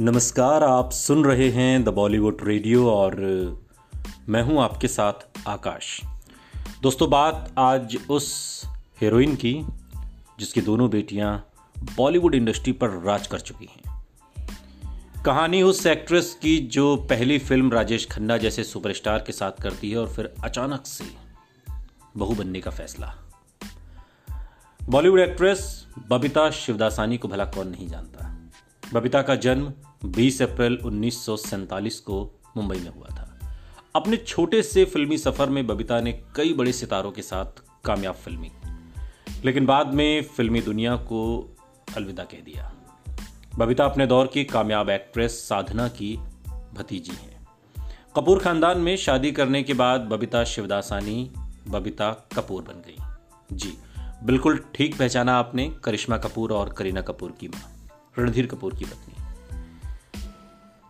नमस्कार, आप सुन रहे हैं द बॉलीवुड रेडियो और मैं हूँ आपके साथ आकाश। दोस्तों, बात आज उस हीरोइन की जिसकी दोनों बेटियाँ बॉलीवुड इंडस्ट्री पर राज कर चुकी हैं। कहानी उस एक्ट्रेस की जो पहली फ़िल्म राजेश खन्ना जैसे सुपरस्टार के साथ करती है और फिर अचानक से बहू बनने का फैसला। बॉलीवुड एक्ट्रेस बबीता शिवदासानी को भला कौन नहीं जानता। बबीता का जन्म 20 अप्रैल उन्नीस सौ सैंतालीस को मुंबई में हुआ था। अपने छोटे से फिल्मी सफ़र में बबीता ने कई बड़े सितारों के साथ कामयाब फिल्मी। लेकिन बाद में फिल्मी दुनिया को अलविदा कह दिया। बबीता अपने दौर की कामयाब एक्ट्रेस साधना की भतीजी हैं। कपूर खानदान में शादी करने के बाद बबीता शिवदासानी, बबीता कपूर बन गई। जी, बिल्कुल ठीक पहचाना आपने करिश्मा कपूर और करीना कपूर की माँ। रणधीर कपूर की पत्नी।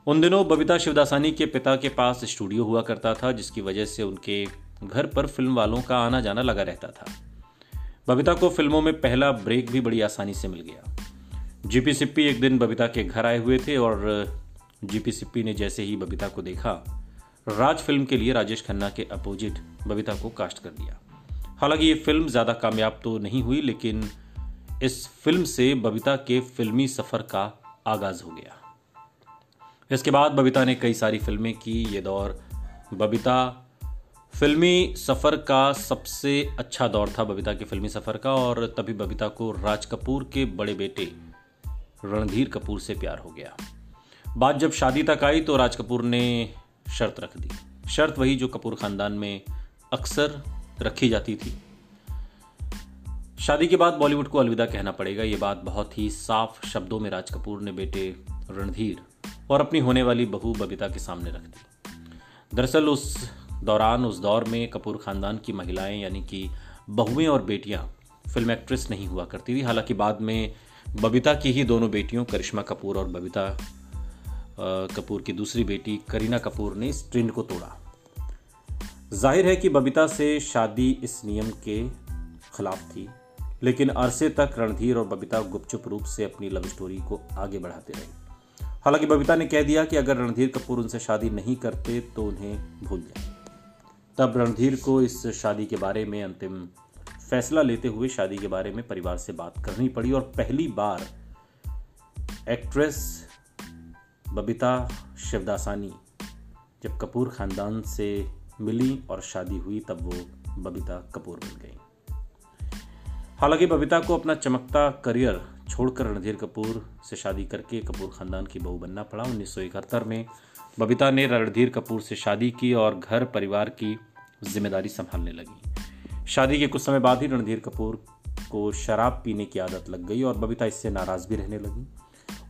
उन दिनों बबीता शिवदासानी के पिता के पास स्टूडियो हुआ करता था, जिसकी वजह से उनके घर पर फ़िल्म वालों का आना जाना लगा रहता था। बबीता को फ़िल्मों में पहला ब्रेक भी बड़ी आसानी से मिल गया। जीपी सिप्पी एक दिन बबीता के घर आए हुए थे और जीपी सिप्पी ने जैसे ही बबीता को देखा, राज फ़िल्म के लिए राजेश खन्ना के अपोजिट बबीता को कास्ट कर दिया। हालाँकि ये फ़िल्म ज़्यादा कामयाब तो नहीं हुई, लेकिन इस फ़िल्म से बबीता के फिल्मी सफ़र का आगाज़ हो गया। इसके बाद बबीता ने कई सारी फ़िल्में की। ये दौर बबीता फिल्मी सफ़र का सबसे अच्छा दौर था, बबीता के फिल्मी सफ़र का, और तभी बबीता को राज कपूर के बड़े बेटे रणधीर कपूर से प्यार हो गया। बात जब शादी तक आई तो राज कपूर ने शर्त रख दी। शर्त वही जो कपूर ख़ानदान में अक्सर रखी जाती थी। शादी के बाद बॉलीवुड को अलविदा कहना पड़ेगा। ये बात बहुत ही साफ़ शब्दों में राज कपूर ने बेटे रणधीर और अपनी होने वाली बहू बबीता के सामने रख दी। दरअसल उस दौरान, उस दौर में कपूर खानदान की महिलाएँ यानी कि बहुएँ और बेटियाँ फ़िल्म एक्ट्रेस नहीं हुआ करती थी। हालाँकि बाद में बबीता की ही दोनों बेटियों, करिश्मा कपूर और बबीता कपूर की दूसरी बेटी करीना कपूर ने इस ट्रेंड को तोड़ा। ज़ाहिर है कि बबीता से शादी इस नियम के खिलाफ थी। लेकिन अरसे तक रणधीर और बबीता गुपचुप रूप से अपनी लव स्टोरी को आगे बढ़ाते रहे। हालाँकि बबीता ने कह दिया कि अगर रणधीर कपूर उनसे शादी नहीं करते तो उन्हें भूल जाए। तब रणधीर को इस शादी के बारे में अंतिम फैसला लेते हुए शादी के बारे में परिवार से बात करनी पड़ी और पहली बार एक्ट्रेस बबीता शिवदासानी जब कपूर खानदान से मिली और शादी हुई, तब वो बबीता कपूर बन गई। हालाँकि बबीता को अपना चमकता करियर छोड़कर रणधीर कपूर से शादी करके कपूर खानदान की बहू बनना पड़ा। उन्नीस सौ इकहत्तर में बबीता ने रणधीर कपूर से शादी की और घर परिवार की ज़िम्मेदारी संभालने लगी। शादी के कुछ समय बाद ही रणधीर कपूर को शराब पीने की आदत लग गई और बबीता इससे नाराज़ भी रहने लगी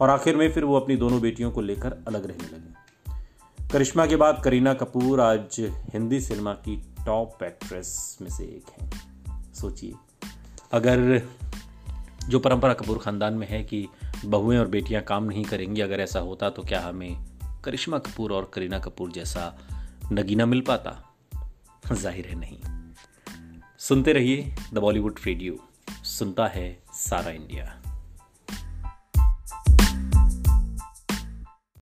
और आखिर में फिर वो अपनी दोनों बेटियों को लेकर अलग रहने लगी। करिश्मा के बाद करीना कपूर आज हिंदी सिनेमा की टॉप एक्ट्रेस में से एक हैं। सोचिए। अगर जो परंपरा कपूर ख़ानदान में है कि बहुएँ और बेटियाँ काम नहीं करेंगी, अगर ऐसा होता तो क्या हमें करिश्मा कपूर और करीना कपूर जैसा नगीना मिल पाता? ज़ाहिर है नहीं। सुनते रहिए द बॉलीवुड रेडियो। सुनता है सारा इंडिया।